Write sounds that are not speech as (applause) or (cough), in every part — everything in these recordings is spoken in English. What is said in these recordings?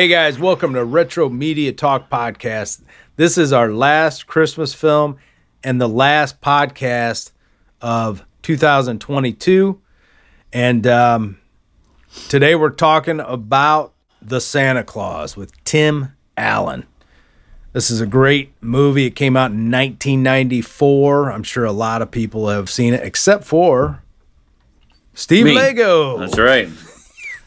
Hey guys, welcome to Retro Media Talk Podcast. This is our last Christmas film and the last podcast of 2022. And um, today we're talking about The Santa Clause with Tim Allen. This is a great movie. It came out in 1994. I'm sure a lot of people have seen it, except for Steve Me. Lago. That's right. (laughs)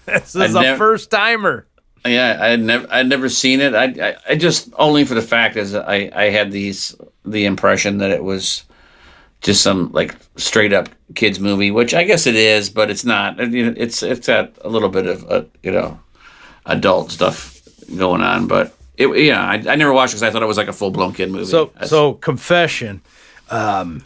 This is a nev- first timer. Yeah, I had never, I'd never seen it. I, I, I just only for the fact is I, I had these the impression that it was just some like straight up kids movie, which I guess it is, but it's not. It's it's got a little bit of uh, you know adult stuff going on, but it yeah I, I never watched because I thought it was like a full blown kid movie. So, That's- so confession. Um,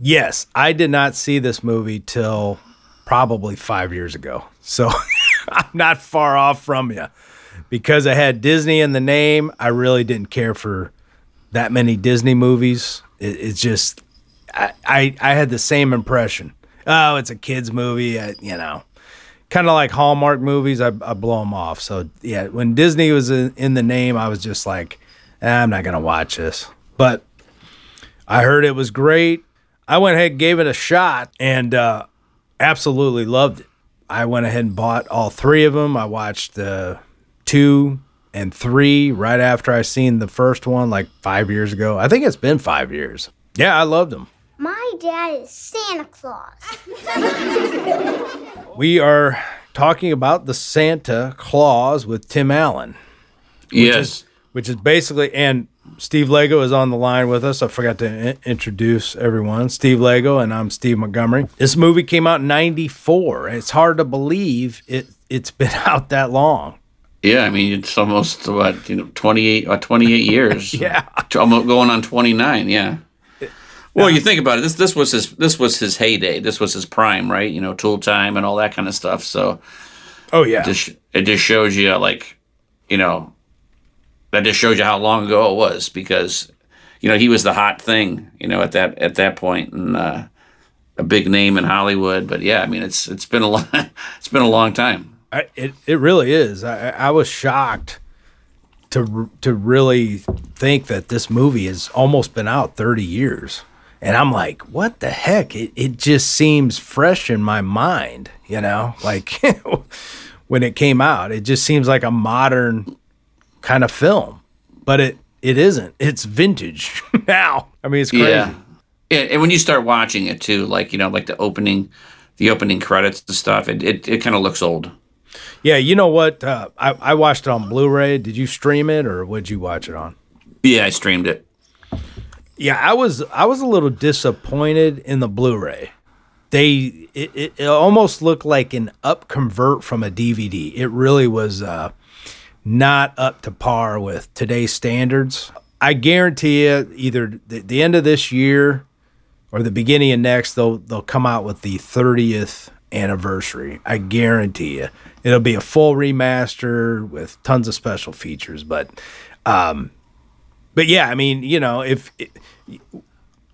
yes, I did not see this movie till probably five years ago. So (laughs) (laughs) I'm not far off from you. Because I had Disney in the name, I really didn't care for that many Disney movies. It, it's just, I, I, I had the same impression. Oh, it's a kids movie, I, you know. Kind of like Hallmark movies, I, I blow them off. So yeah, when Disney was in, in the name, I was just like, "Ah, I'm not gonna watch this. But I heard it was great. I went ahead and gave it a shot and uh, absolutely loved it. I went ahead and bought all three of them. I watched uh, two and three right after I seen the first one, like five years ago. I think it's been five years. Yeah, I loved them. My dad is Santa Claus. (laughs) We are talking about the Santa Clause with Tim Allen. yes, which is basically and Steve Lago is on the line with us. I forgot to in- introduce everyone. Steve Lago and I'm Steve Montgomery. This movie came out in 94. It's hard to believe it it's (laughs) been out that long. yeah. I mean, it's almost what you know twenty eight uh, twenty eight years. (laughs) Yeah. Almost going on 29 yeah well you think about it this this was his this was his heyday this was his prime right you know tool time and all that kind of stuff so Oh yeah. just it just shows you like you know that just shows you how long ago it was because you know he was the hot thing you know at that at that point and uh, a big name in Hollywood but yeah I mean it's it's been a long (laughs) it's been a long time I, it it really is. I, I was shocked to to really think that this movie has almost been out 30 years. And I'm like, what the heck? It it just seems fresh in my mind, you know? Like (laughs) when it came out, it just seems like a modern kind of film. But it it isn't. It's vintage (laughs) now. I mean, it's crazy. Yeah. yeah. And when you start watching it too, like, you know, like the opening, the opening credits and stuff, it, it, it kind of looks old. Yeah, you know what? Uh, I, I watched it on Blu-ray. Did you stream it or would you watch it on? Yeah, I streamed it. Yeah, I was I was a little disappointed in the Blu-ray. They it, it, it almost looked like an up convert from a DVD. It really was uh, not up to par with today's standards. I guarantee you, either the, end of this year or the beginning of next, they'll they'll come out with the 30th anniversary. I guarantee you, it'll be a full remaster with tons of special features. But um, but yeah, I mean, you know, if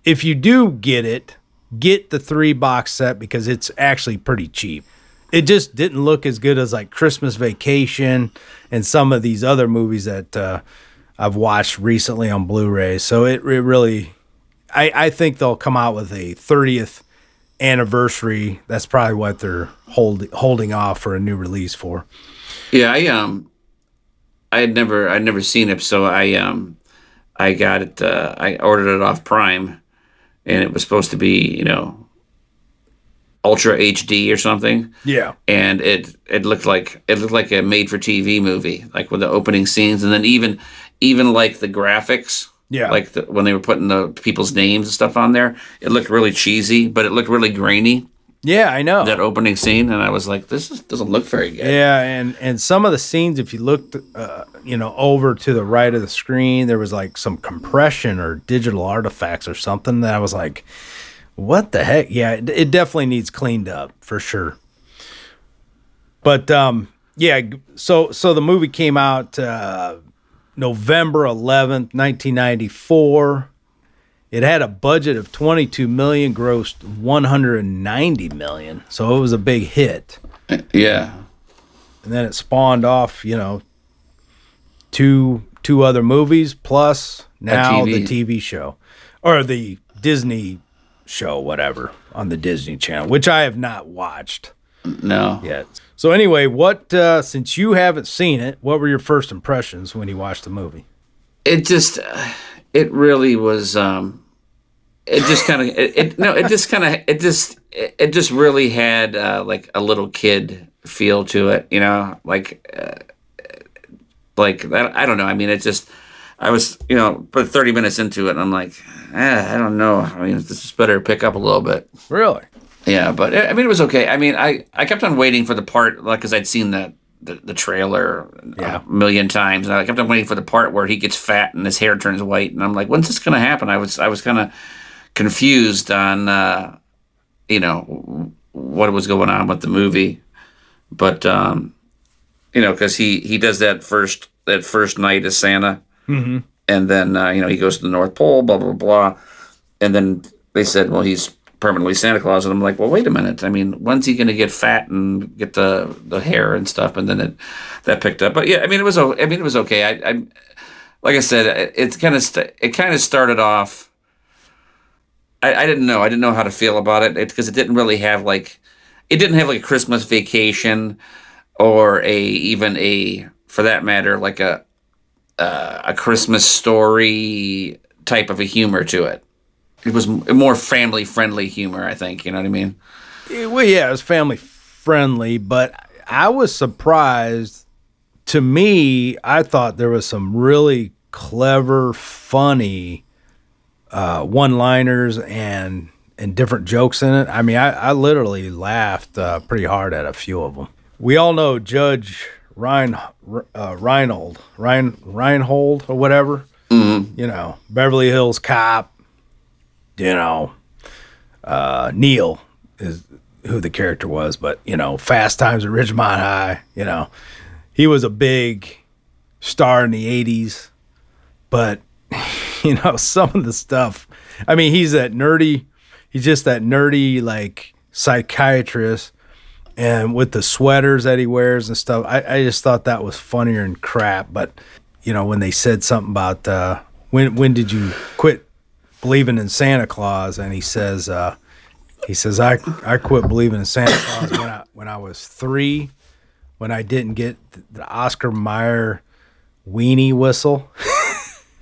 if you do get it, get the three box set because it's actually pretty cheap. It just didn't look as good as like Christmas Vacation and some of these other movies that uh, I've watched recently on Blu-ray. So it, it really, I, I think they'll come out with a 30th anniversary. That's probably what they're hold, holding off for a new release for. Yeah, I, um, I had never, I'd never seen it. So I, um, I got it, uh, I ordered it off Prime and it was supposed to be, you know, Ultra HD or something. Yeah. and it it looked like it looked like a made for TV movie, like with the opening scenes, and then even even like the graphics, Yeah. like the, when they were putting the people's names and stuff on there, it looked really cheesy, but it looked really grainy. Yeah, I know. That opening scene, and I was like, this is, doesn't look very good. Yeah, and and some of the scenes, if you looked, uh, you know, over to the right of the screen, there was like some compression or digital artifacts or something that I was like, "What the heck?" Yeah, it, it definitely needs cleaned up for sure. But um, yeah, so so the movie came out uh, November eleventh, nineteen ninety four. It had a budget of 22 million, grossed 190 million. So it was a big hit. Yeah, and then it spawned off, you know, two two other movies plus now the TV. TV show or the Disney show, whatever, on the Disney Channel, which I have not watched No. yet. So anyway, what uh, since you haven't seen it, what were your first impressions when you watched the movie? It just, uh, it really was. um It just kind of, it, it no, it just kind of, it just, it, it just really had uh, like a little kid feel to it, you know, like, uh, like I, I don't know. I mean, it just, I was, you know, put 30 minutes into it, and I'm like, eh, I don't know. I mean, this is better to pick up a little bit. Really? Yeah, but I mean, it was okay. I mean, I, I kept on waiting for the part, like, because I'd seen the, the, the trailer Yeah. a million times, and I kept on waiting for the part where he gets fat and his hair turns white, and I'm like, when's this gonna happen? I was I was kind of confused on, uh, you know, what was going on with the movie, but um, you know, because he he does that first that first night as Santa, and then uh, you know he goes to the North Pole, blah blah blah, and then they said, well, he's permanently Santa Claus, and I'm like, well, wait a minute. I mean, when's he going to get fat and get the the hair and stuff? And then it that picked up. But yeah, I mean, it was I mean, it was okay. I, I like I said, it, it's kind of st- it kind of started off. I, I didn't know. I didn't know how to feel about it because it didn't really have like it didn't have like a Christmas vacation or a even a for that matter like a uh, a Christmas story type of a humor to it. It was more family friendly humor, I think. You know what I mean? Yeah, Well, yeah, it was family friendly, but I was surprised. To me, I thought there was some really clever, funny uh, one-liners and and different jokes in it. I mean, I, I literally laughed uh, pretty hard at a few of them. We all know Judge Rein uh, Reinhold, Rein Reinhold or whatever. You know, Beverly Hills Cop. You know, uh, Neil is who the character was, but you know, Fast Times at Ridgemont High, you know, he was a big star in the '80s, but (laughs) you know, some of the stuff. I mean, he's that nerdy. He's just that nerdy like psychiatrist, and with the sweaters that he wears and stuff. I, I just thought that was funnier than crap. But you know, when they said something about uh, when when did you quit believing in Santa Claus, and he says. Uh, he says, I, I quit believing in Santa Claus when I, when I was three, when I didn't get the, Oscar Mayer weenie whistle. (laughs)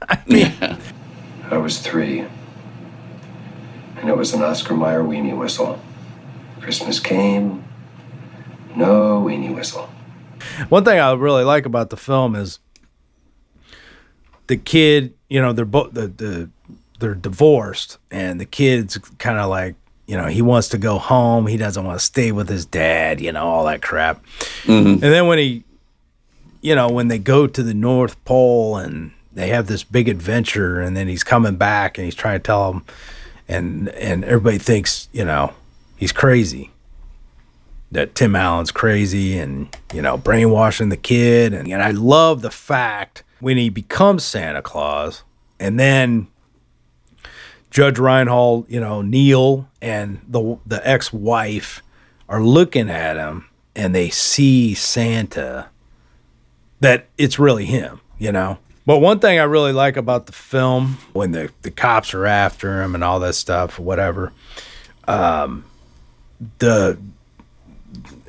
I was three. And it was an Oscar Mayer weenie whistle. Christmas came, no weenie whistle. One thing I really like about the film is the kid, you know, they're both the, the they're divorced and the kid's kind of like, you know, he wants to go home, he doesn't want to stay with his dad, you know, all that crap. Mm-hmm. And then when he you know, when they go to the North Pole and they have this big adventure and then he's coming back and he's trying to tell them and and everybody thinks, you know, he's crazy. That Tim Allen's crazy and, you know, brainwashing the kid and, and I love the fact when he becomes Santa Claus and then Judge Reinhold, you know, Neil and the the ex-wife are looking at him and they see Santa that it's really him, you know. But one thing I really like about the film when the, the cops are after him and all that stuff, whatever, um, the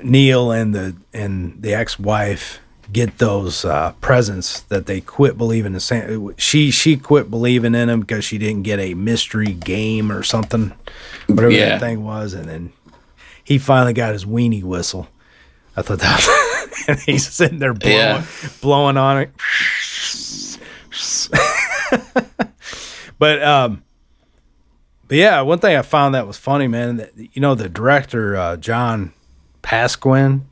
Neil and the and the ex-wife get those uh, presents that they quit believing in Santa. She she quit believing in him because she didn't get a mystery game or something, whatever Yeah. that thing was, and then he finally got his weenie whistle. I thought that, was, (laughs) and he's sitting there blowing, Yeah. blowing on it. but um, but yeah, one thing I found that was funny, man. That, you know, the director uh, John Pasquin.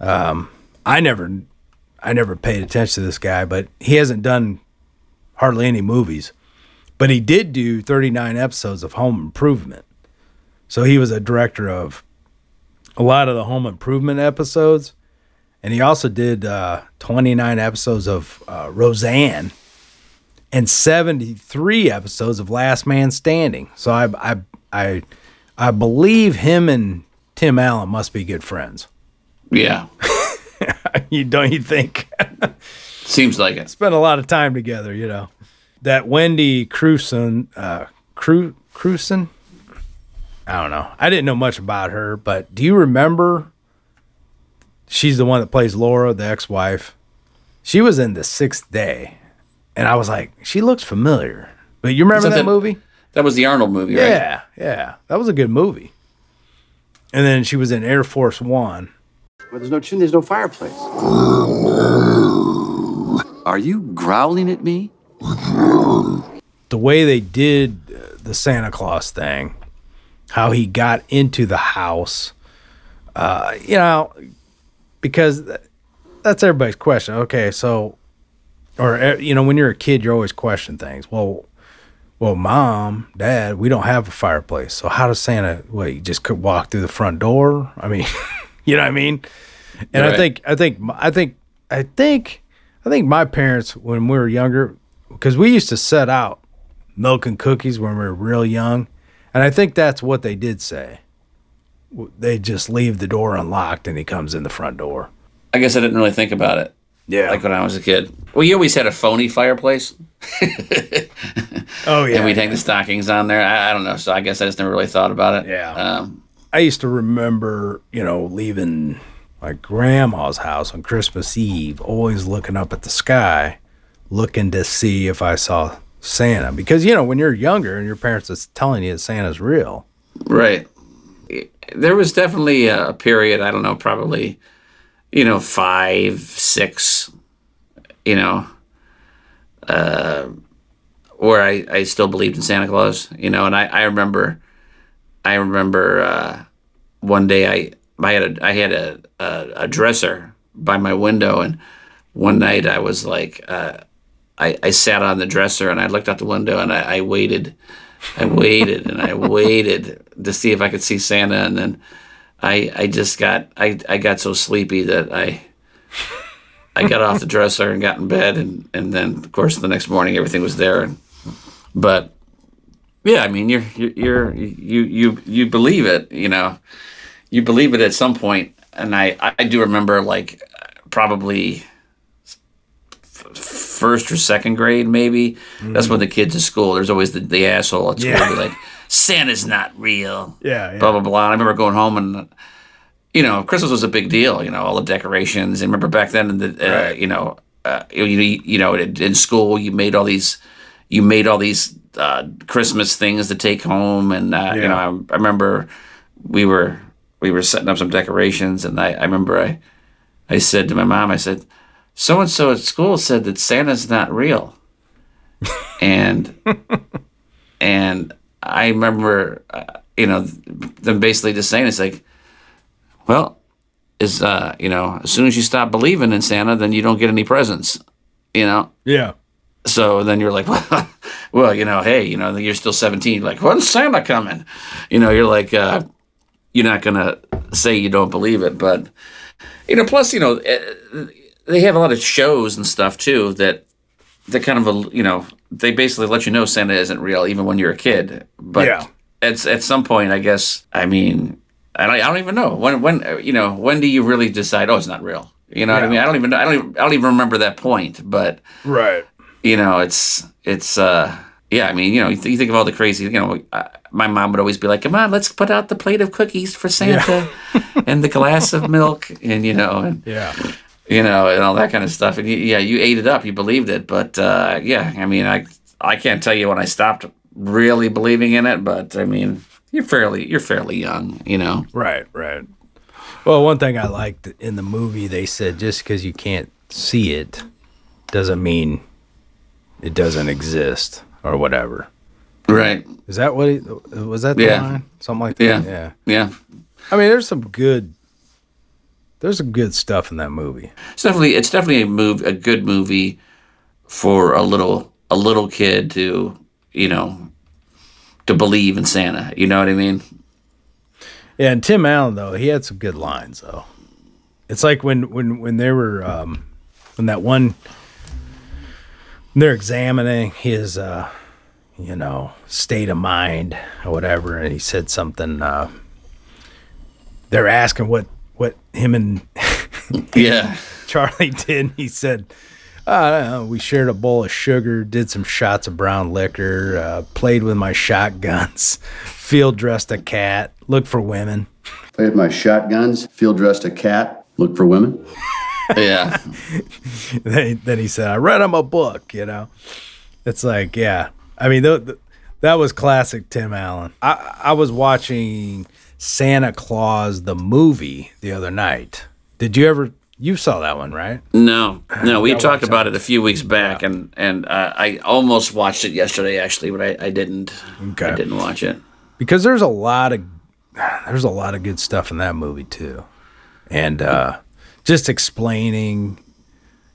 Um, I never, I never paid attention to this guy, but he hasn't done hardly any movies. But he did do 39 episodes of Home Improvement. So he was a director of a lot of the Home Improvement episodes. And he also did uh, 29 episodes of uh, Roseanne and 73 episodes of Last Man Standing. So I, I, I, I believe him and Tim Allen must be good friends. Yeah. (laughs) you don't you think? Seems like it. Spent a lot of time together, you know. That Wendy Crewson, uh, Cru Crewson. I don't know. I didn't know much about her, but do you remember? She's the one that plays Laura, the ex-wife. She was in the Sixth Day, and I was like, she looks familiar. But you remember that that movie? That was the Arnold movie, right? Yeah, yeah, that was a good movie. And then she was in Air Force One. Where there's no chimney, there's no fireplace. Are you growling at me? the way they did uh, the Santa Claus thing, how he got into the house, uh, you know, because that's everybody's question. Okay, so, or uh, you know, when you're a kid, you're always questioning things. Well, well, mom, dad, we don't have a fireplace, so how does Santa? You just could walk through the front door? I mean, (laughs) you know what I mean? And I think, I think, I think, I think, I think my parents, when we were younger, because we used to set out milk and cookies when we were real young, and I think that's what they did say. They just leave the door unlocked, and he comes in the front door. I guess I didn't really think about it. Yeah. Like when I was a kid. Well, you always had a phony fireplace, (laughs) oh yeah. and we'd hang the stockings on there. I, I don't know, so I guess I just never really thought about it. Yeah. Um, I used to remember, you know, leaving my grandma's house on Christmas Eve, always looking up at the sky, looking to see if I saw Santa. Because, you know, when you're younger and your parents is telling you that Santa's real. Right. There was definitely a period, I don't know, probably, you know, five, six, you know, uh, where I, I still believed in Santa Claus, you know, and I, I remember, I remember uh, one day I, I had a, I had a, a, a dresser by my window and one night I was like, uh, I, I sat on the dresser and I looked out the window and I, I waited, I waited and I (laughs) waited to see if I could see Santa, and then I I just got I, I got so sleepy that I I got off the dresser and got in bed, and and then of course the next morning everything was there, and but yeah, I mean you're you're, you're you you you believe it, you know, you believe it at some point, and I I do remember like probably first or second grade, maybe. That's when mm. the kids at school. There's always the, the asshole at school Yeah. like, Santa's not real. Yeah, Blah blah blah. And I remember going home and, you know, Christmas was a big deal. You know, all the decorations. And remember back then, in the uh, Right. you know, uh, you you know, in school you made all these, you made all these uh, Christmas things to take home, and uh, you know, I, I remember we were we were setting up some decorations, and I, I remember I I said to my mom, I said, so and so at school said that Santa's not real. (laughs) and and I remember, uh, you know, them basically just saying, it's like, well, is, uh, you know, as soon as you stop believing in Santa, then you don't get any presents, you know? Yeah. So then you're like, (laughs) well, well, you know, hey, you know, you're still 17. Like, when's Santa coming? You know, you're like, uh, you're not gonna say you don't believe it, but you know, plus, you know, eh, they have a lot of shows and stuff too that that kind of, a, you know, they basically let you know Santa isn't real even when you're a kid. But Yeah. at at some point, I guess, I mean, I don't, I don't even know when when you know when do you really decide? Oh, it's not real. You know what I mean? I don't even I don't even, I don't even remember that point, but Right. you know, it's it's uh yeah, I mean, you know, you, th- you think of all the crazy, you know, uh, my mom would always be like, "Come on, let's put out the plate of cookies for Santa and the glass of milk and you know, and Yeah. You know, and all that kind of stuff." And you, yeah, you ate it up, you believed it, but uh yeah, I mean, I I can't tell you when I stopped really believing in it, but I mean, you're fairly you're fairly young, you know. Right, right. Well, one thing I liked in the movie, they said just because you can't see it doesn't mean it doesn't exist or whatever. Right. Is that what he, was that the Yeah. line? Something like that? Yeah. Yeah. Yeah. I mean, there's some good, there's some good stuff in that movie. It's definitely it's definitely a move a good movie for a little a little kid to you know to believe in Santa. You know what I mean? Yeah, and Tim Allen though, he had some good lines though. It's like when when when they were um when that one when they're examining his uh you know state of mind or whatever, and he said something. uh They're asking what what him and (laughs) Yeah. Charlie did. He said, I we shared a bowl of sugar, did some shots of brown liquor, uh, played with my shotguns, (laughs) field dressed a cat, looked for women. Played my shotguns, field dressed a cat, look for women. (laughs) Yeah. then then he said, I read him a book, you know? It's like, yeah. I mean, th- th- that was classic Tim Allen. I, I was watching Santa Claus, the movie, the other night. Did you ever, you saw that one, right? No, no, we (laughs) talked about it a few weeks back, and and uh, I almost watched it yesterday actually, but I, I didn't. Okay. I didn't watch it. because there's a lot of (sighs) there's a lot of good stuff in that movie too and uh just explaining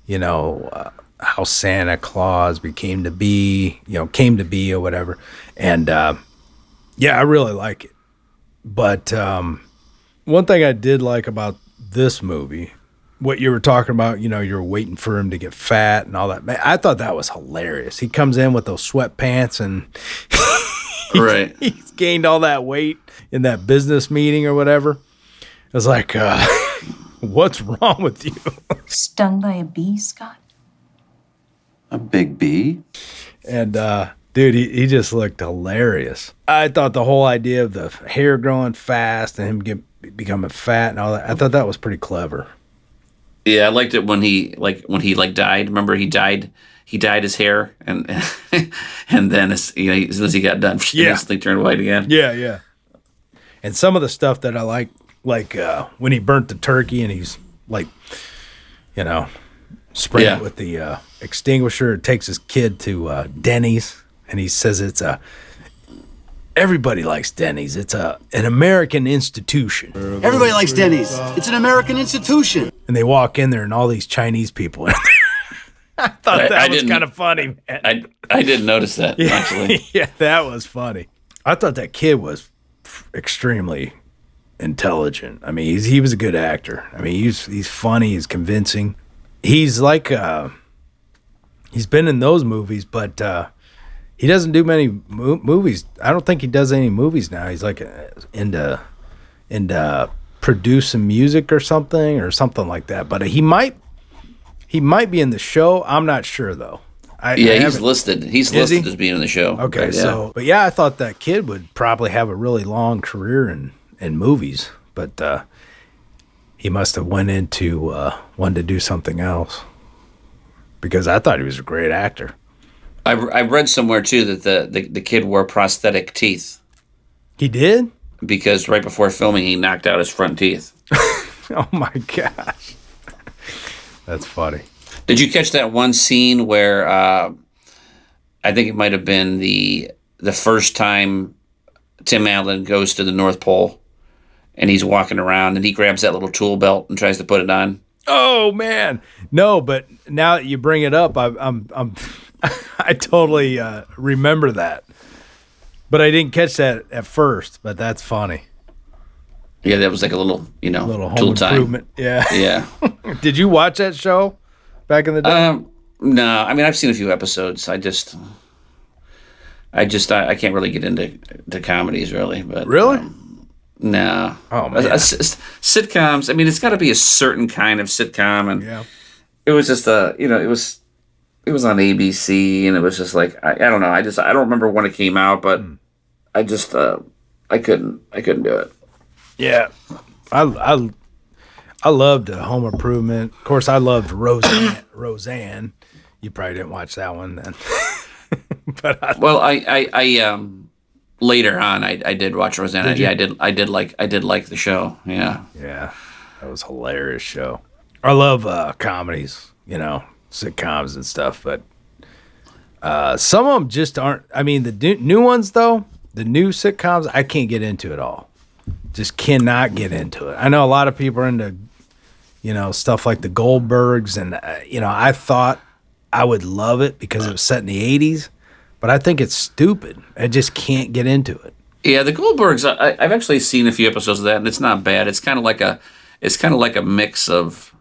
you know uh, how santa claus became to be you know came to be or whatever and uh yeah i really like it but um one thing i did like about this movie what you were talking about you know you're waiting for him to get fat and all that man i thought that was hilarious he comes in with those sweatpants and (laughs) Right. (laughs) he's gained all that weight in that business meeting or whatever. I was like, uh, (laughs) what's wrong with you? Stung by a bee, Scott? A big bee. And uh, dude, he, he just looked hilarious. I thought the whole idea of the hair growing fast and him get, becoming fat and all that, I thought that was pretty clever. Yeah, I liked it when he like when he like died. Remember he died. He dyed his hair, and (laughs) and then as, you know, as soon as he got done, (laughs) Yeah. instantly turned white again. Yeah, yeah. And some of the stuff that I like, like uh, when he burnt the turkey and he's like, you know, spraying Yeah. it with the uh, extinguisher. Takes his kid to uh, Denny's and he says it's a. Everybody likes Denny's. It's a an American institution. Everybody likes Denny's. It's an American institution. And they walk in there and all these Chinese people. in there. (laughs) I thought I- that I was kind of funny, man. I I didn't notice that actually. (laughs) yeah, that was funny. I thought that kid was extremely intelligent. I mean, he's, he was a good actor. I mean, he's he's funny. He's convincing. He's like uh, he's been in those movies, but uh, he doesn't do many mo- movies. I don't think he does any movies now. He's like uh, into into producing music or something or something like that. But he might he might be in the show. I'm not sure though. I, Yeah, I he's listed. He's Is he? listed as being in the show. Okay, But, yeah. so but yeah, I thought that kid would probably have a really long career in in movies, but uh, he must have went into uh, wanted to do something else because I thought he was a great actor. I, I read somewhere too that the, the the kid wore prosthetic teeth He did. because right before filming he knocked out his front teeth. (laughs) Oh my gosh, that's funny. Did you catch that one scene where uh, I think it might have been the the first time Tim Allen goes to the North Pole and he's walking around and he grabs that little tool belt and tries to put it on. Oh man, no, but now that you bring it up, I, I'm I'm (laughs) I totally uh, remember that, but I didn't catch that at first. But that's funny. Yeah, that was like a little, you know, little home tool time. improvement. Yeah. Yeah. (laughs) Did you watch that show back in the day? um, no, I mean I've seen a few episodes. I just, I just, I, I can't really get into to comedies really. But really? um, no. Oh, Uh, man. uh, s- sitcoms. I mean, it's got to be a certain kind of sitcom, and yeah. it was just a you know it was it was on ABC and it was just like I, I don't know I just I don't remember when it came out but I just uh I couldn't I couldn't do it Yeah. I I I loved uh, Home Improvement. Of course, I loved Roseanne. (coughs) Roseanne. You probably didn't watch that one then. (laughs) but I, well I I, I um later on I, I did watch Roseanne. Did yeah I did I did like I did like the show yeah yeah, that was a hilarious show. I love uh, comedies, you know, sitcoms and stuff, but uh, some of them just aren't. I mean, the new, ones though, the new sitcoms, I can't get into it all. Just cannot get into it. I know a lot of people are into, you know, stuff like the Goldbergs, and uh, you know, I thought I would love it because it was set in the '80s, but I think it's stupid. I just can't get into it. yeah the Goldbergs I, I've actually seen a few episodes of that and it's not bad it's kind of like a it's kind of like a mix of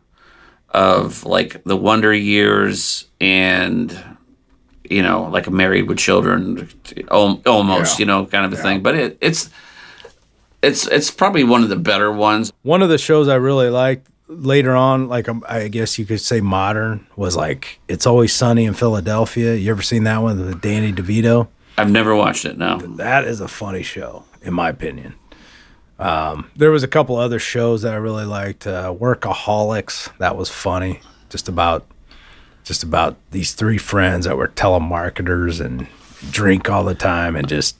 of like the Wonder Years and you know like a Married with Children almost Yeah. you know kind of a thing but it, it's it's it's probably one of the better ones One of the shows I really liked later on, like um, I guess you could say modern, was like It's Always Sunny in Philadelphia. You ever seen that one with Danny DeVito? I've never watched it. No. That is a funny show, in my opinion. Um, there was a couple other shows that I really liked. Uh, Workaholics, that was funny. Just about, just about these three friends that were telemarketers and drink all the time and just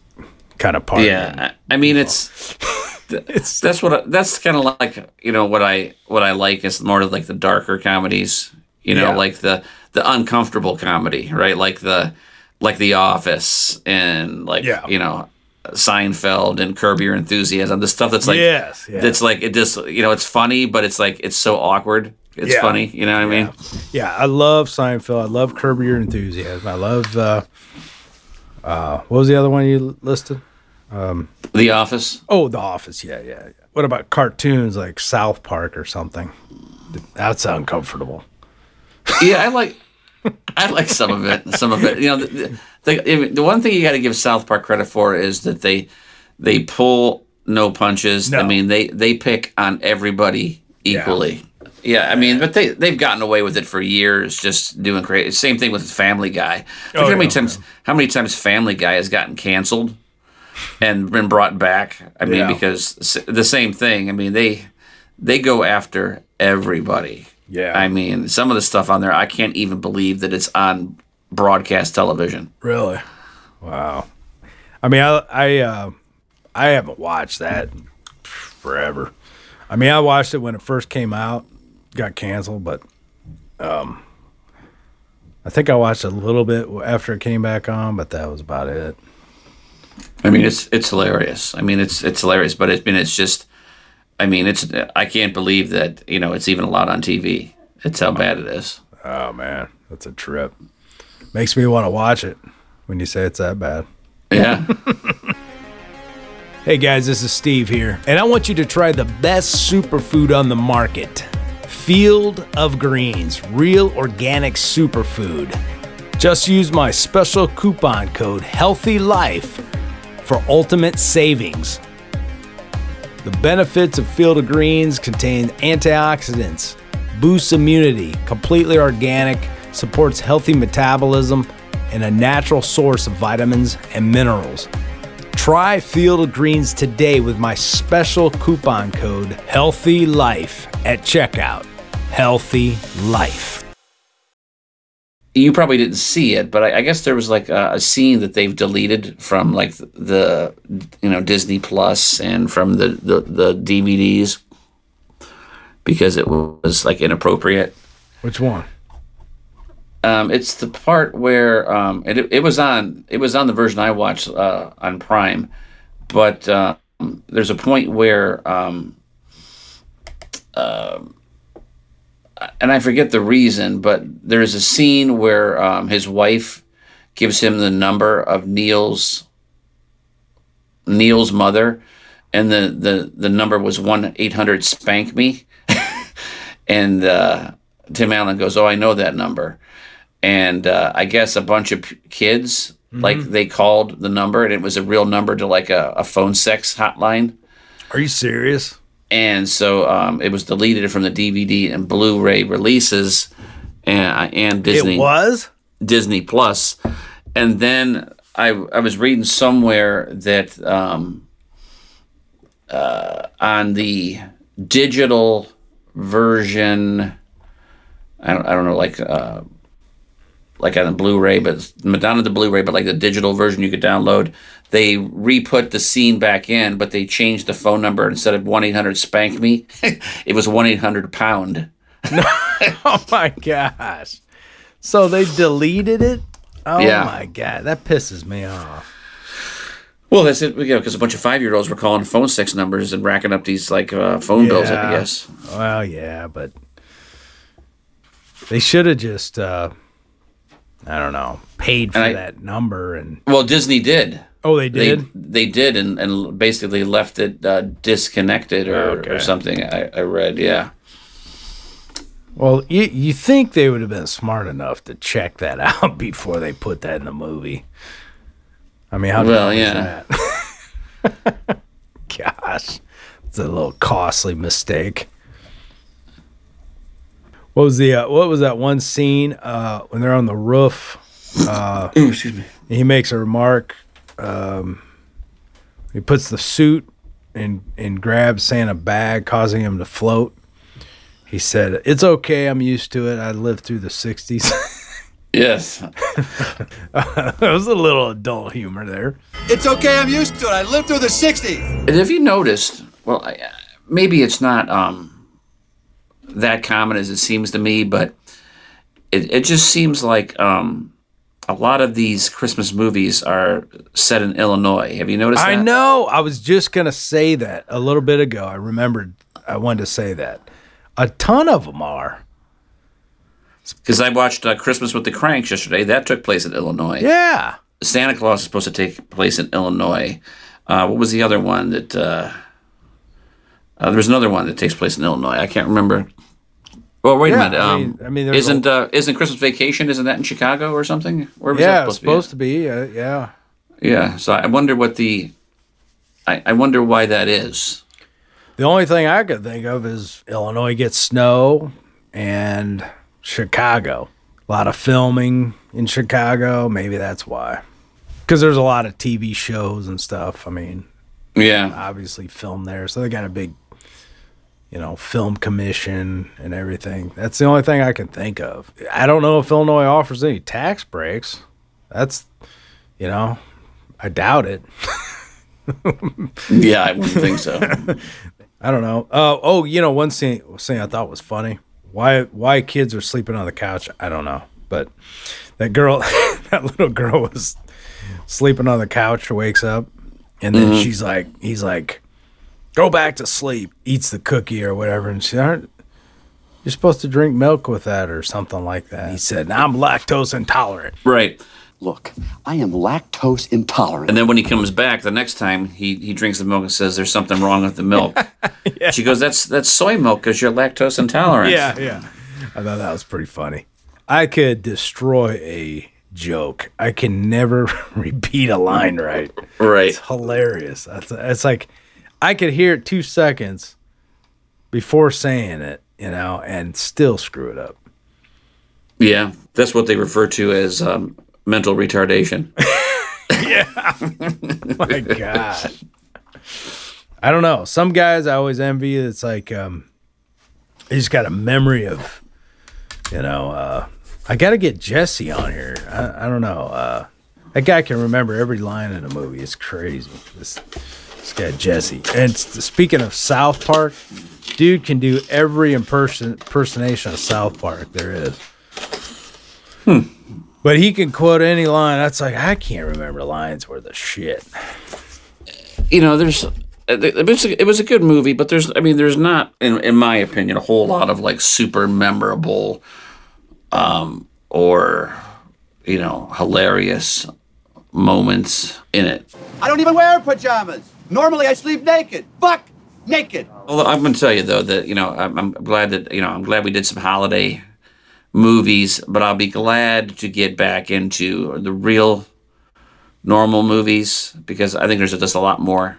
kind of party. Yeah, I, I mean it's. (laughs) It's that's what I, that's kind of like you know what I what I like is more of like the darker comedies you know Yeah. like the the uncomfortable comedy right like the like The Office and like Yeah. you know Seinfeld and Curb Your Enthusiasm the stuff that's like Yes, yeah. that's like it just you know it's funny but it's like it's so awkward it's Yeah. funny you know what I mean yeah, I love Seinfeld. I love Curb Your Enthusiasm. I love. Uh, uh, what was the other one you listed? Um, the Office Oh, The Office. Yeah, yeah. yeah. What about cartoons like South Park or something? That's uncomfortable. yeah, I like I like some of it. Some of it, you know, the, the, the one thing you got to give South Park credit for is that they they pull no punches. I mean, they they pick on everybody equally. Yeah, I mean, but they they've gotten away with it for years, just doing crazy. Same thing with Family Guy. Oh, how many yeah, times how many times Family Guy has gotten canceled and been brought back. I mean, Yeah. because the same thing. I mean, they they go after everybody. Yeah. I mean, some of the stuff on there, I can't even believe that it's on broadcast television. Really? Wow. I mean, I I uh, I haven't watched that forever. I mean, I watched it when it first came out, got canceled, but um, I think I watched a little bit after it came back on, but that was about it. I mean, it's it's hilarious. I mean, it's it's hilarious, but it's been it's just, I mean, it's I can't believe that you know it's even allowed on TV. It's how bad it is. Oh man, that's a trip. Makes me want to watch it when you say it's that bad. Yeah. (laughs) Hey guys, this is Steve here, and I want you to try the best superfood on the market Field of Greens, real organic superfood. Just use my special coupon code Healthy Life for ultimate savings. The benefits of Field of Greens contain antioxidants, boosts immunity, completely organic, supports healthy metabolism, and a natural source of vitamins and minerals. Try Field of Greens today with my special coupon code Healthy Life at checkout. Healthy Life. you probably didn't see it, but I, I guess there was like a, a scene that they've deleted from like the you know Disney Plus and from the the, the DVDs because it was like inappropriate. Which one? Um, it's the part where um, it, it was on it was on the version I watched uh, on Prime, but um, there's a point where um, um, and I forget the reason, but there's a scene where um, his wife gives him the number of Neil's Neil's mother, and the the the number was one eight hundred spank me, (laughs) and uh, Tim Allen goes, "Oh, I know that number." And uh, I guess a bunch of p- kids like they called the number and it was a real number to like a, a phone sex hotline Are you serious? and so um, it was deleted from the DVD and Blu-ray releases and, and Disney It was? Disney Plus and then I I was reading somewhere that um, uh, on the digital version I don't, I don't know like uh, like on the Blu-ray, but Madonna the Blu-ray, but like the digital version you could download. They re-put the scene back in, but they changed the phone number instead of one eight hundred spank me. (laughs) it was one eight hundred pound. (laughs) Oh my gosh. So they deleted it? Oh Yeah. my god, that pisses me off. Well, that's it. Yeah, because a bunch of five-year-olds were calling phone sex numbers and racking up these like uh, phone bills. I guess. Well, yeah, but they should have just uh I don't know, paid for I- that number and Well, Disney did. Oh, they They did? they did, and, and basically left it uh, disconnected or, Okay. or something. I, I read. Yeah. Well, you you think they would have been smart enough to check that (laughs) out before they put that in the movie? I mean, how Well, yeah. that? (laughs) Gosh, it's a little costly mistake. What was the uh, what was that one scene uh, when they're on the roof? Uh, excuse me. he makes a remark. Um, he puts the suit and and grabs Santa bag, causing him to float. He said, "It's okay. I'm used to it. I lived through the '60s." (laughs) Yes. There was a little adult humor there. It's okay, I'm used to it. I lived through the 60s. And have you noticed? Well, I, maybe it's not um, that common as it seems to me, but it, it just seems like um, a lot of these Christmas movies are set in Illinois. Have you noticed that? I know. I was just gonna say that a little bit ago. I remembered. I wanted to say that. A ton of them are. Because I watched uh, Christmas with the Cranks yesterday. That took place in Illinois. Yeah. Santa Claus is supposed to take place in Illinois. Uh, what was the other one that? Uh, uh, there was another one that takes place in Illinois. I can't remember. Well, wait Yeah, a minute. I Um, mean- I mean, isn't uh, isn't Christmas Vacation? Isn't that in Chicago or something? Where was Yeah. that It's supposed, supposed to be. Uh, yeah. Yeah. So I wonder what the. I, I wonder why that is. The only thing I could think of is Illinois gets snow and Chicago. A lot of filming in Chicago. Maybe that's why. Because there's a lot of TV shows and stuff. I mean, Yeah. obviously filmed there. So they got a big, you know, film commission and everything. That's the only thing I can think of. I don't know if Illinois offers any tax breaks. That's, you know, I doubt it. Yeah, I wouldn't think so. (laughs) I don't know. Uh, oh, you know, one thing, thing I thought was funny. Why why kids are sleeping on the couch? I don't know. But that girl, (laughs) that little girl was sleeping on the couch. Wakes up, and then she's like, he's like, go back to sleep. Eats the cookie or whatever, and she aren't. You're supposed to drink milk with that or something like that. He said, I'm lactose intolerant. right. Look, I am lactose intolerant. And then when he comes back the next time, he, he drinks the milk and says, "There's something wrong with the milk." (laughs) She goes, "That's that's soy milk because you're lactose intolerant." Yeah, yeah. I thought that was pretty funny. I could destroy a joke. I can never (laughs) repeat a line right. Right. It's hilarious. That's it's like I could hear it two seconds before saying it, you know, and still screw it up. Yeah, that's what they refer to as um, mental retardation. (laughs) Yeah. My God. I don't know. Some guys I always envy. It's like um, he's got a memory of, you know. Uh, I got to get Jesse on here. I, I don't know. Uh, that guy can remember every line in a movie. It's crazy. This this guy Jesse. And speaking of South Park, dude can do every imperson- impersonation of South Park there is. Hmm. But he can quote any line. That's like I can't remember lines worth of shit. you know, there's it was, a, it was a good movie, but there's I mean, there's not, in in my opinion, a whole lot of like super memorable, um, or you know, hilarious moments in it. I don't even wear pajamas. Normally I sleep naked. Fuck naked. Although I'm going to tell you though that you know I'm, I'm glad that you know I'm glad we did some holiday movies, but I'll be glad to get back into the real normal movies because I think there's just a lot more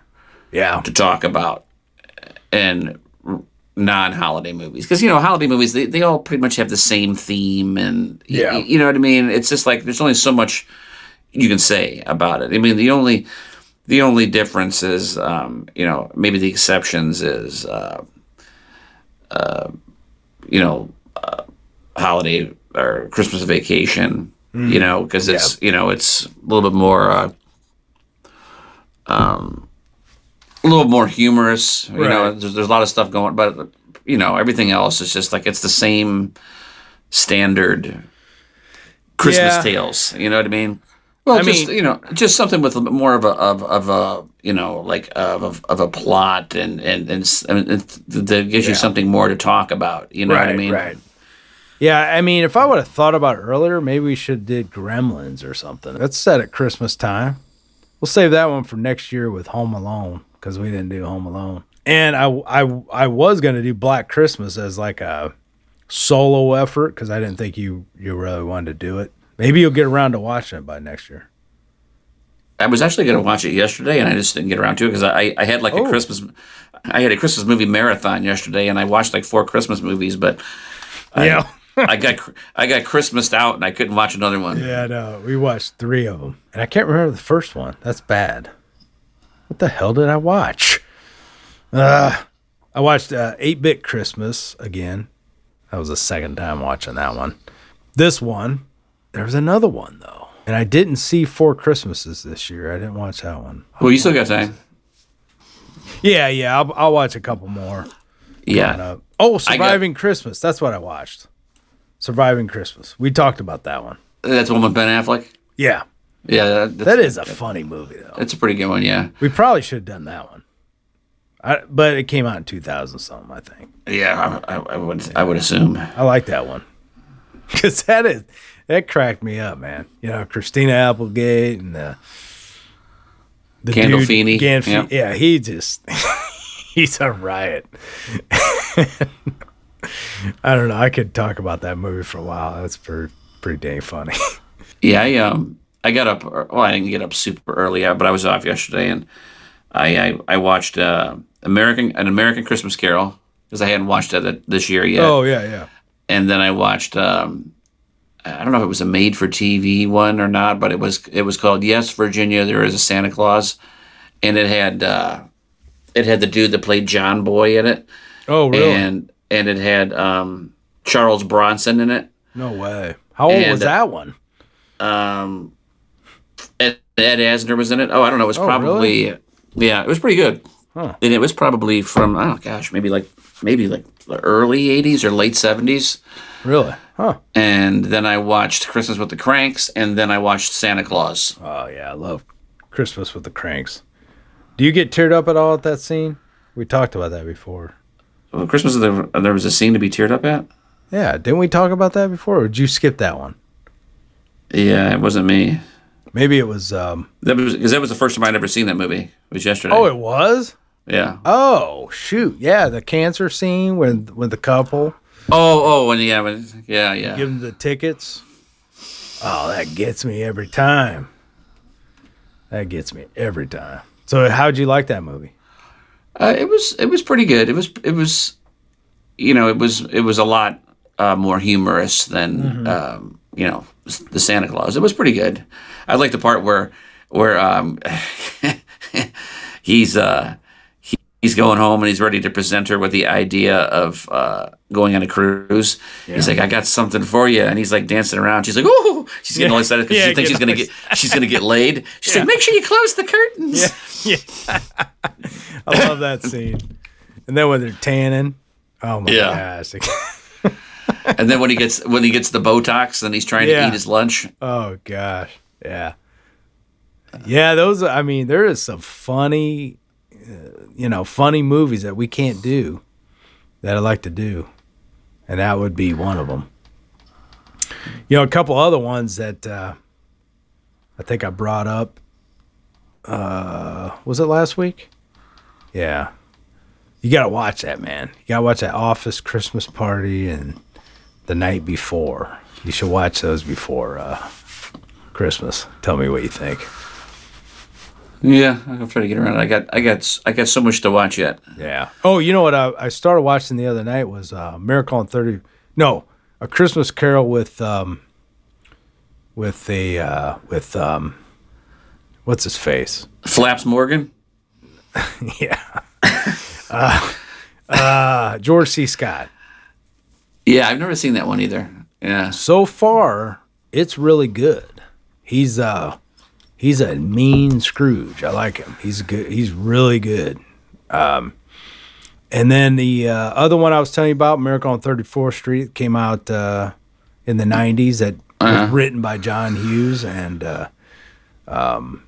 Yeah. to talk about and non-holiday movies because you know holiday movies they, they all pretty much have the same theme and y- Yeah. y- you know what I mean it's just like there's only so much you can say about it I mean the only the only difference is um, you know maybe the exceptions is uh, uh, you know uh, holiday or Christmas vacation you know because it's you know it's a little bit more uh, um, a little more humorous. You know, there's, there's a lot of stuff going, but you know, everything else is just like it's the same standard Christmas Yeah. tales. You know what I mean? Well, I just mean- you know, just something with a bit more of a of, of a you know like of of a plot and and and, and it, that gives you something more to talk about. You know what I mean? Right. Yeah, I mean, if I would have thought about it earlier, maybe we should have did Gremlins or something. That's set at Christmas time. We'll save that one for next year with Home Alone because we didn't do Home Alone. And I, I, I was gonna do Black Christmas as like a solo effort because I didn't think you you really wanted to do it. Maybe you'll get around to watching it by next year. I was actually going to watch it yesterday, and I just didn't get around to it because I, I had like Oh. a Christmas, I had a Christmas movie marathon yesterday, and I watched like four Christmas movies. But I, Yeah. (laughs) I got I got Christmased out and I couldn't watch another one. Yeah, no, we watched three of them, and I can't remember the first one. That's bad. What the hell did I watch? Uh, I watched uh, 8-Bit Christmas again. That was the second time watching that one. This one, there was another one though, and I didn't see Four Christmases this year. I didn't watch that one. Well, you still got time. Yeah, yeah, I'll, I'll watch a couple more. Yeah. Oh, Surviving Christmas. That's what I watched. Surviving Christmas. We talked about that one. That's one with Ben Affleck. Yeah, Yeah, that, that is a funny movie though. That's a pretty good one. Yeah. We probably should have done that one. I, but it came out in 2000 something, I think. Yeah, I, I, I would I would assume. I like that one. (laughs) Cuz that is that cracked me up, man. You know, Christina Applegate and the the Gandolfini, Gandolfi- yeah. yeah, he just (laughs) he's a riot. (laughs) I don't know. I could talk about that movie for a while. That's pretty pretty dang funny. (laughs) Yeah, I um I got up well, I didn't get up super early, uh, but I was off yesterday and I I, I watched uh, American an American Christmas Carol because I hadn't watched that this year yet. oh yeah, yeah. and then I watched. Um, I don't know if it was a made for TV one or not, but it was it was called Yes Virginia. There is a Santa Claus, and it had uh, it had the dude that played John Boy in it, Oh really? and and it had um, Charles Bronson in it. no way. How old and, was uh, that one? Um, Ed, Ed Asner was in it. Oh, I don't know. It was Oh, probably yeah, it was pretty good. Huh. And it was probably from oh gosh, maybe like maybe like the early '80s or late '70s. Really? Huh. and then I watched Christmas with the Cranks, and then I watched Santa Clause. Oh yeah, I love Christmas with the Cranks. Do you get teared up at all at that scene? We talked about that before. Well, Christmas, there, there was a scene to be teared up at. Yeah, didn't we talk about that before? Or did you skip that one? Yeah, it wasn't me. Maybe it was. um That was because that was the first time I'd ever seen that movie. It was yesterday. Oh, it was. yeah. Oh shoot! Yeah, the cancer scene with with the couple Oh, oh, and yeah, when, yeah, yeah. give them the tickets. Oh, that gets me every time. That gets me every time. So, how'd you like that movie? Uh, it was it was pretty good. It was it was, you know, it was it was a lot uh, more humorous than um, you know the Santa Clause. It was pretty good. I like the part where where um, (laughs) he's uh, he's going home and he's ready to present her with the idea of uh, going on a cruise. He's like, "I got something for you," and he's like dancing around. She's like, "Oh!" She's getting all excited because Yeah, she thinks she's gonna get she's gonna get laid. She's like, "Make sure you close the curtains." Yeah. (laughs) I love that scene. And then when they're tanning, oh my Yeah. gosh. (laughs) And then when he gets when he gets the Botox and he's trying Yeah. to eat his lunch. Oh gosh, yeah, yeah. Those, I mean, there is some funny, you know, funny movies that we can't do that I like to do, and that would be one of them. You know, a couple other ones that uh, I think I brought up. Uh, was it last week? Yeah, you gotta watch that, man. You gotta watch that Office Christmas Party and the night before. You should watch those before uh, Christmas. Tell me what you think. Yeah, I'll try to get around. I got I got I got so much to watch yet. Yeah. Oh, you know what I, I started watching the other night was uh, Miracle on Thirty. No, a Christmas Carol with um, with the uh, with um, what's his face? Flaps Morgan. (laughs) yeah. uh, uh, George C. Scott. Yeah, I've never seen that one either. Yeah. so far it's really good he's uh he's a mean scrooge. I like him. He's good. He's really good. Um and then the uh, other one i was telling you about miracle on 34th street came out uh in the 90s that was written by john hughes and uh um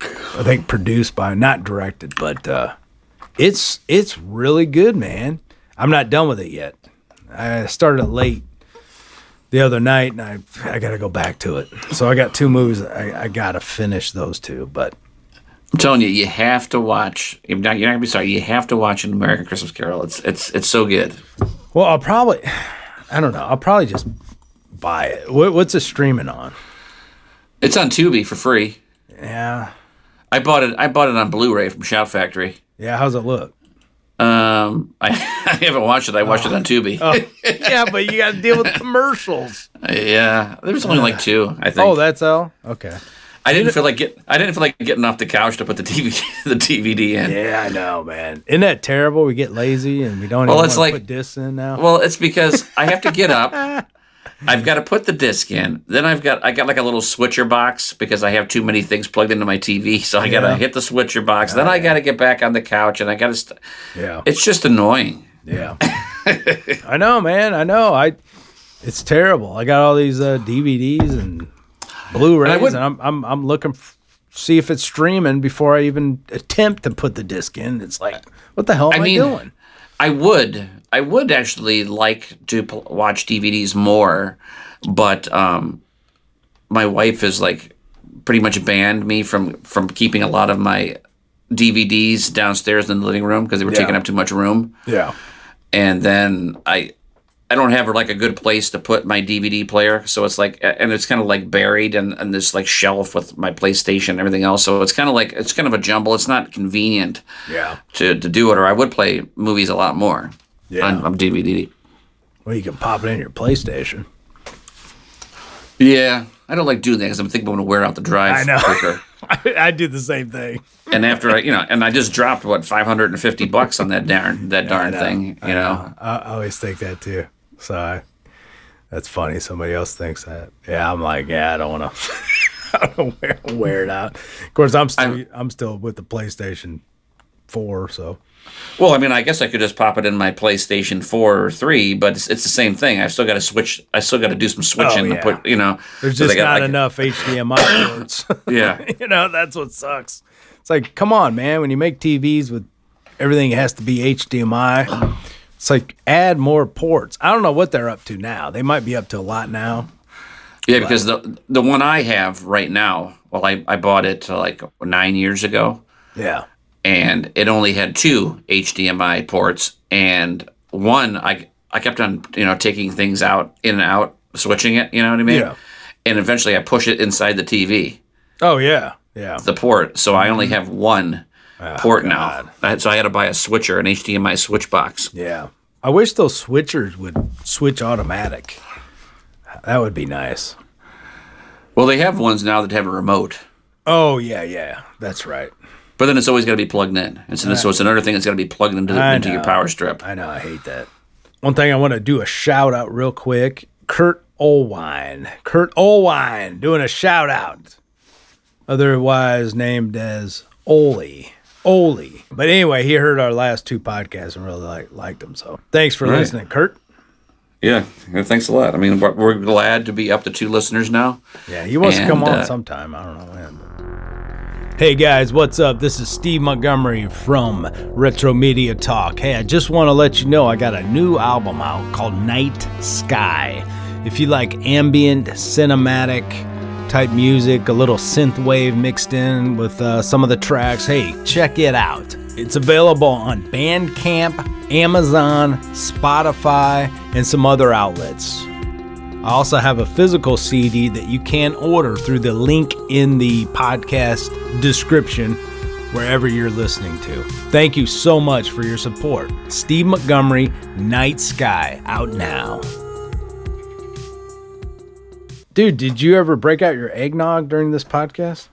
i think produced by not directed but uh it's it's really good man. I'm not done with it yet. I started it late the other night, and I I got to go back to it. So I got two movies. I, I got to finish those two. But I'm telling you, you have to watch. You're not, you're not gonna be sorry. You have to watch an American Christmas Carol. It's it's it's so good. well, I'll probably I don't know. I'll probably just buy it. What, what's it streaming on? It's on Tubi for free. Yeah, I bought it. I bought it on Blu-ray from Shout Factory. yeah. How's it look? Um, I, (laughs) I haven't watched it. I watched it on Tubi. yeah, but you got to deal with (laughs) commercials. Yeah, there's only like two. I think. Oh, that's all. Okay. I didn't feel like get. I didn't feel like getting off the couch to put the TV (laughs) the DVD in. Yeah, I know, man. Isn't that terrible? We get lazy and we don't Well, even it's like- put discs in now. Well, it's because I have to get up. I've got to put the disc in. Then I've got I got like a little switcher box because I have too many things plugged into my TV. (laughs) So I got to Yeah. hit the switcher box. then I got to get back on the couch and I got to. St- yeah. it's just annoying. Yeah. (laughs) I know, man. I know. I it's terrible. I got all these uh, DVDs and Blu-rays and, would- I'm I'm I'm looking f- see if it's streaming before I even attempt to put the disc in. It's like, what the hell am I, I mean, doing? I would I would actually like to pl- watch DVDs more, but um, my wife has like pretty much banned me from from keeping a lot of my DVDs downstairs in the living room because they were taking up too much room. Yeah. and then I I don't have like a good place to put my DVD player, so it's like and it's kind of like buried in, in this like shelf with my PlayStation and everything else. So it's kind of like it's kind of a jumble. It's not convenient Yeah. to, to do it, or I would play movies a lot more Yeah. on, on DVD. Well, you can pop it in your PlayStation. Yeah, I don't like doing that because I'm thinking I'm going to wear out the drive I know. quicker. I, (laughs) I do the same thing. and after I, you know, and I just dropped what 550 bucks on that darn that (laughs) darn I know, thing, I you know. I, I always think that too. So I, that's funny. Somebody else thinks that. Yeah, I'm like, yeah, I don't want to. (laughs) I don't wear, wear it out. Of course, I'm still I'm, I'm- still with the PlayStation Four. So Well, I mean, I guess I could just pop it in my PlayStation 4 or 3, but it's, it's the same thing. I've still got to switch. I still got to do some switching Oh, yeah. to put, you know. there's just got, not like- enough HDMI (coughs) ports. (laughs) Yeah. you know, that's what sucks. It's like, come on, man. When you make TVs with everything has to be HDMI, it's like add more ports. I don't know what they're up to now. They might be up to a lot now. Yeah, because the the one I have right now, well, I, I bought it like nine years ago, Yeah. And it only had two HDMI ports, and one I I kept on you know taking things out in and out, switching it. You know what I mean? Yeah. And eventually, I push it inside the TV, Oh yeah. Yeah. the port, so I only have one oh, port now. God. I- So I had to buy a switcher, an HDMI switch box. Yeah. I wish those switchers would switch automatic. That would be nice. Well, they have ones now that have a remote. Oh yeah, yeah. That's right. But then it's always got to be plugged in. And so, so it's another thing that's got to be plugged into, I into your power strip. I know I hate that. One thing I want to do a shout out real quick. Kurt Olwine. Kurt Olwine doing a shout out. Otherwise named as Oli. Oli. But anyway, he heard our last two podcasts and really like, liked them. So thanks for Right. listening, Kurt. Yeah, thanks a lot. I mean, we're, glad to be up to two listeners now. Yeah, he wants to come And, on uh, sometime. I don't know when. Hey guys, what's up? This is Steve Montgomery from Retro Media Talk. Hey, I just want to let you know I got a new album out called Night Sky. If you like ambient, cinematic type music, a little synth wave mixed in with uh, some of the tracks, hey, check it out. It's available on Bandcamp, Amazon, Spotify, and some other outlets. I also have a physical CD that you can order through the link in the podcast description wherever you're listening to. Thank you so much for your support. Steve Montgomery, Night Sky, out now. Dude, did you ever break out your eggnog during this podcast?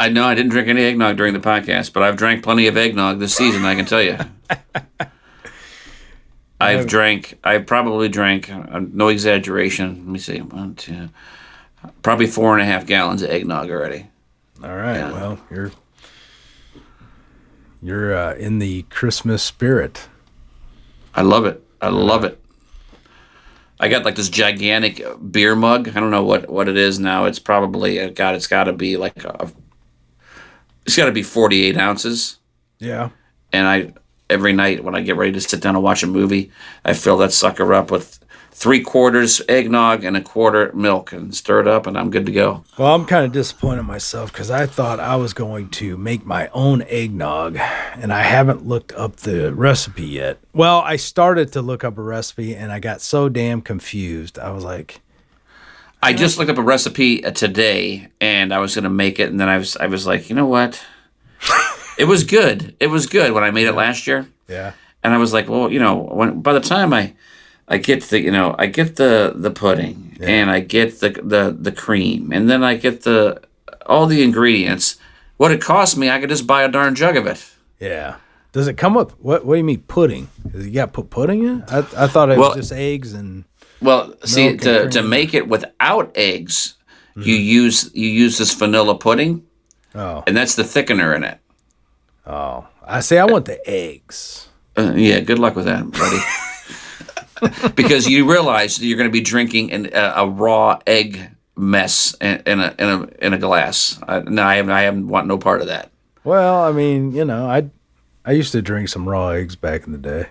I know I didn't drink any eggnog during the podcast, but I've drank plenty of eggnog this season. I can tell you. (laughs) I've drank. I probably drank. Uh, no exaggeration. Let me see. One, two, probably four and a half gallons of eggnog already. All right. Well, you're you're uh, in the Christmas spirit. I love it. I love it. I got like this gigantic beer mug. I don't know what what it is now. It's probably uh, God. It's got to be like a, it's got to be forty eight ounces. Yeah. And I every night when I get ready to sit down and watch a movie, I fill that sucker up with three quarters eggnog and a quarter milk and stir it up, and I'm good to go. Well, I'm kind of disappointed in myself because I thought I was going to make my own eggnog, and I haven't looked up the recipe yet. Well, I started to look up a recipe, and I got so damn confused. I was like, I just looked up a recipe today, and I was gonna make it, and then I was I was like, you know what? It was good. It was good when I made it last year. Yeah. and I was like, well, you know, when by the time I I get the you know I get the the pudding and I get the the the cream and then I get the all the ingredients. What it cost me, I could just buy a darn jug of it. Yeah. Does it come up? what? What do you mean pudding? Does you got put pudding in? it? I I thought it Well- was just eggs and Well, see, to, to make it without eggs, you mm-hmm. use you use this vanilla pudding, oh and that's the thickener in it. Oh. I say I want the eggs. Uh, yeah, good luck with that, buddy. (laughs) because you realize that you're going to be drinking an, a, a raw egg mess in, in a in a in a glass. I, no, I haven't. I haven't want no part of that. Well, I mean, you know, I I used to drink some raw eggs back in the day.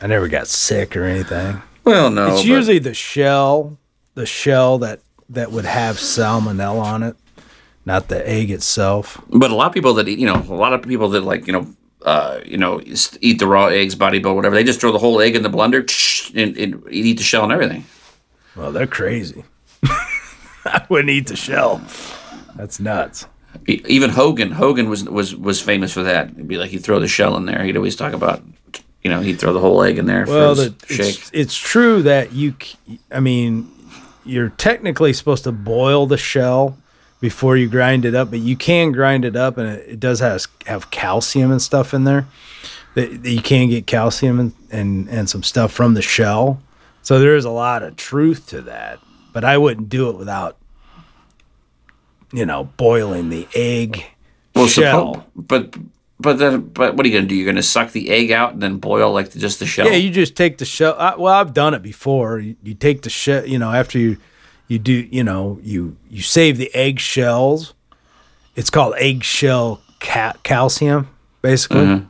I never got sick or anything. Well, no, it's usually the shell, the shell that that would have salmonella on it, not the egg itself. But a lot of people that eat, you know, a lot of people that like, you know, uh, you know, eat the raw eggs, body build, whatever. They just throw the whole egg in the blender and, and eat the shell and everything. Well, they're crazy. (laughs) I wouldn't eat the shell. That's nuts. Even Hogan, Hogan was was was famous for that. It'd be like he'd throw the shell in there. He'd always talk about, you know, he'd throw the whole egg in there Well, the, shake. it's, it's true that you, I mean, you're technically supposed to boil the shell before you grind it up, but you can grind it up, and it, it does have have calcium and stuff in there. That, that you can get calcium and, and and some stuff from the shell. So there is a lot of truth to that, but I wouldn't do it without, you know, boiling the egg Well, shell. suppo- but but then but what are you gonna do? You're gonna suck the egg out and then boil like just the shell. Yeah, you just take the shell. I, well, I've done it before. You, you take the shell. You know, after you you do, you know, you you save the eggshells. It's called eggshell ca- calcium, basically.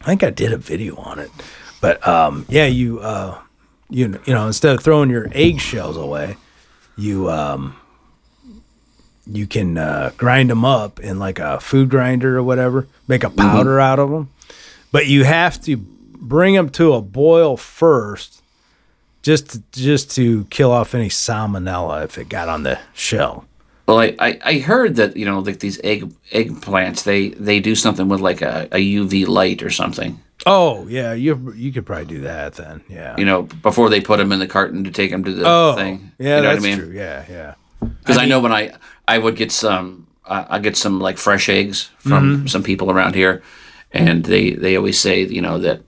I think I did a video on it, but um, yeah, you uh, you you know, instead of throwing your eggshells away, you um, you can uh, grind them up in like a food grinder or whatever, make a powder out of them but you have to bring them to a boil first just to, just to kill off any salmonella if it got on the shell Well, I, I, I heard that you know like these egg eggplants they they do something with like a, a UV light or something. oh yeah you you could probably do that then yeah You know before they put them in the carton to take them to the oh thing. yeah you know that's what I mean? true yeah yeah Because I, know when I I would get some I I get some like fresh eggs from Mm-hmm. some people around here, and they they always say you know that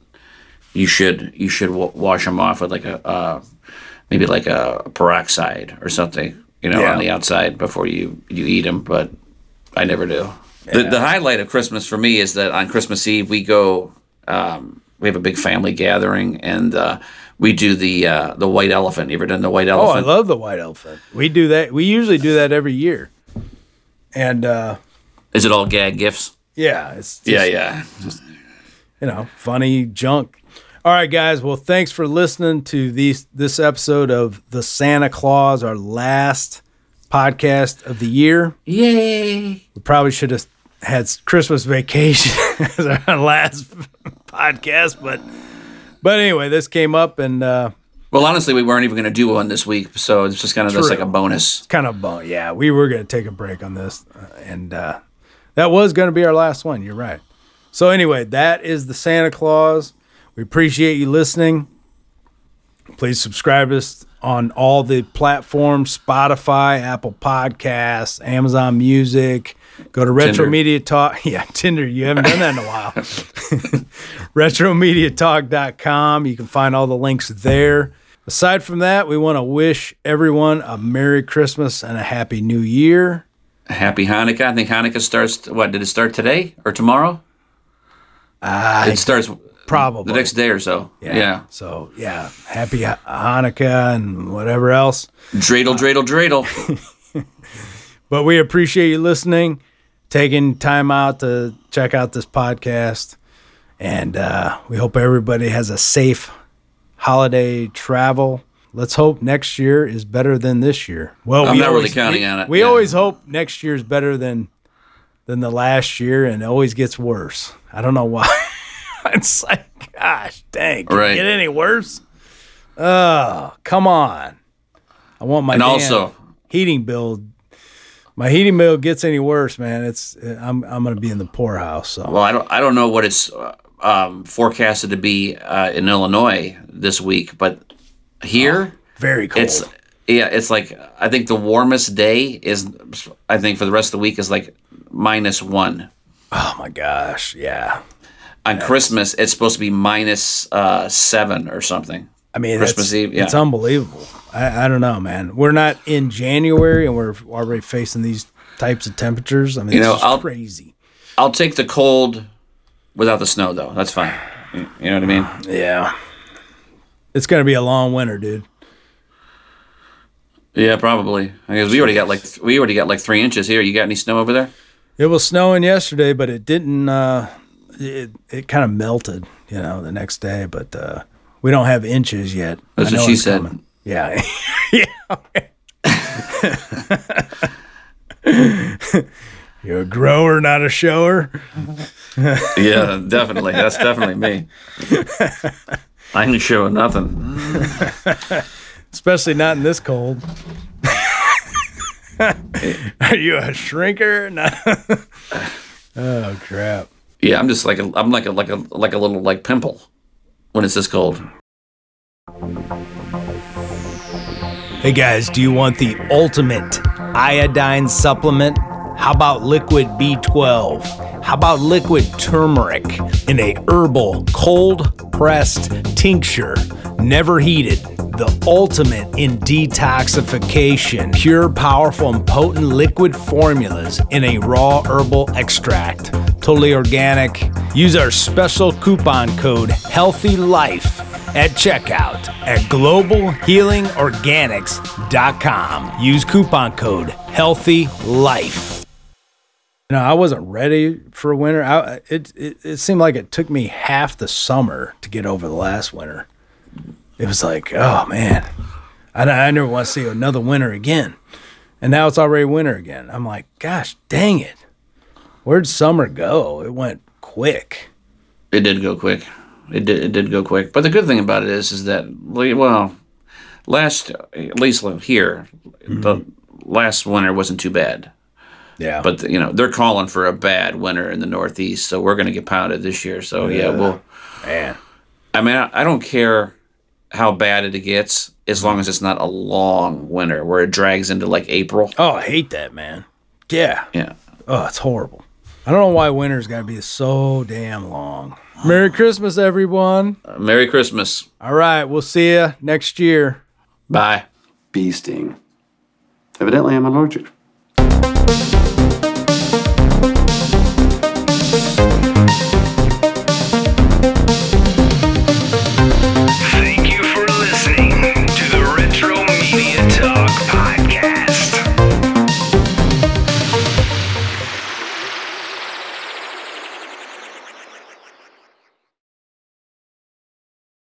you should you should w- wash them off with like a uh, maybe like a peroxide or something you know Yeah. on the outside before you you eat them, but I never do. The, the highlight of Christmas for me is that on Christmas Eve we go um, we have a big family gathering and uh, we do the uh, the white elephant. You ever done the white elephant? oh i love the white elephant we do that we usually do that every year and uh is it all gag gifts? yeah it's just, Yeah, yeah. you know, funny junk. All right, guys. Well, thanks for listening to these this episode of the Santa Clause, our last podcast of the year. Yay! We probably should have had Christmas vacation (laughs) as our last podcast, but but anyway, this came up and uh Well, honestly, we weren't even going to do one this week, so it's just kind of just like a bonus. kind of bum. Yeah, we were going to take a break on this, uh, and uh, that was going to be our last one. You're right. So anyway, that is the Santa Clause. We appreciate you listening. Please subscribe to us on all the platforms: Spotify, Apple Podcasts, Amazon Music. Go to Retro Tinder. Media Talk. (laughs) Yeah, Tinder. You haven't done that in a while. (laughs) (laughs) RetroMediaTalk.com. You can find all the links there. Aside from that, we want to wish everyone a Merry Christmas and a Happy New Year. Happy Hanukkah. I think Hanukkah starts, what, did it start today or tomorrow? it starts Probably. the next day or so. Yeah. So, yeah, Happy Hanukkah and whatever else. Dreidel, dreidel, dreidel. (laughs) But we appreciate you listening, taking time out to check out this podcast. And uh, we hope everybody has a safe holiday travel. Let's hope next year is better than this year. Well, I'm we not really counting we- on it, We yeah. always hope next year is better than than the last year, and it always gets worse. I don't know why. (laughs) it's like, gosh, dang, can Right. it get any worse? Oh, come on! I want my And also- heating bill my heating bill gets any worse, man, it's I'm I'm gonna be in the poorhouse. So Well, I don't I don't know what it's uh, um, forecasted to be uh, in Illinois this week, but here very cold. it's yeah, it's like I think the warmest day is I think for the rest of the week is like minus one. oh my gosh, yeah. On Christmas, it's supposed to be minus uh, seven or something. I mean, Christmas it's, Eve, yeah. it's unbelievable. I, I don't know, man. We're not in January and we're already facing these types of temperatures. I mean, You it's know, I'll- crazy. I'll take the cold without the snow, though. That's fine. You you know what I mean? Yeah, it's gonna be a long winter, dude. Yeah, probably. Because we already got like we already got like three inches here. You got any snow over there? It was snowing yesterday, but it didn't. Uh, it it kind of melted, you know, the next day. But uh, we don't have inches yet. That's what she said. coming. Yeah, (laughs) yeah. (laughs) You're a grower, not a shower. (laughs) Yeah, definitely. That's definitely me. I can show nothing. especially not in this cold. Are you a shrinker? No. oh crap! Yeah, I'm just like a, I'm like a like a like a little like pimple when it's this cold. Hey guys, do you want the ultimate iodine supplement? How about liquid B12? How about liquid turmeric in a herbal cold pressed tincture, never heated? The ultimate in detoxification. Pure, powerful, and potent liquid formulas in a raw herbal extract. Totally organic. Use our special coupon code HEALTHYLIFE at checkout at globalhealingorganics.com. Use coupon code Healthy Life. You know, I wasn't ready for winter. I, it, it it seemed like it took me half the summer to get over the last winter. It was like, oh man, I, I never want to see another winter again. And now it's already winter again. I'm like, gosh, dang it. Where'd summer go? It went quick. It did go quick. It did it did go quick. But the good thing about it is is that well, last at least here the mm-hmm. last winter wasn't too bad. Yeah. But you know they're calling for a bad winter in the Northeast, so we're going to get pounded this year. So yeah, well, man. I mean, I, I don't care how bad it gets as long as it's not a long winter where it drags into like April. Oh, I hate that, man. Yeah. Yeah. Oh, it's horrible. I don't know why winter's got to be so damn long. Merry Christmas, everyone. Uh, Merry Christmas. All right, we'll see you next year. Bye. Bee sting. Evidently, I'm allergic.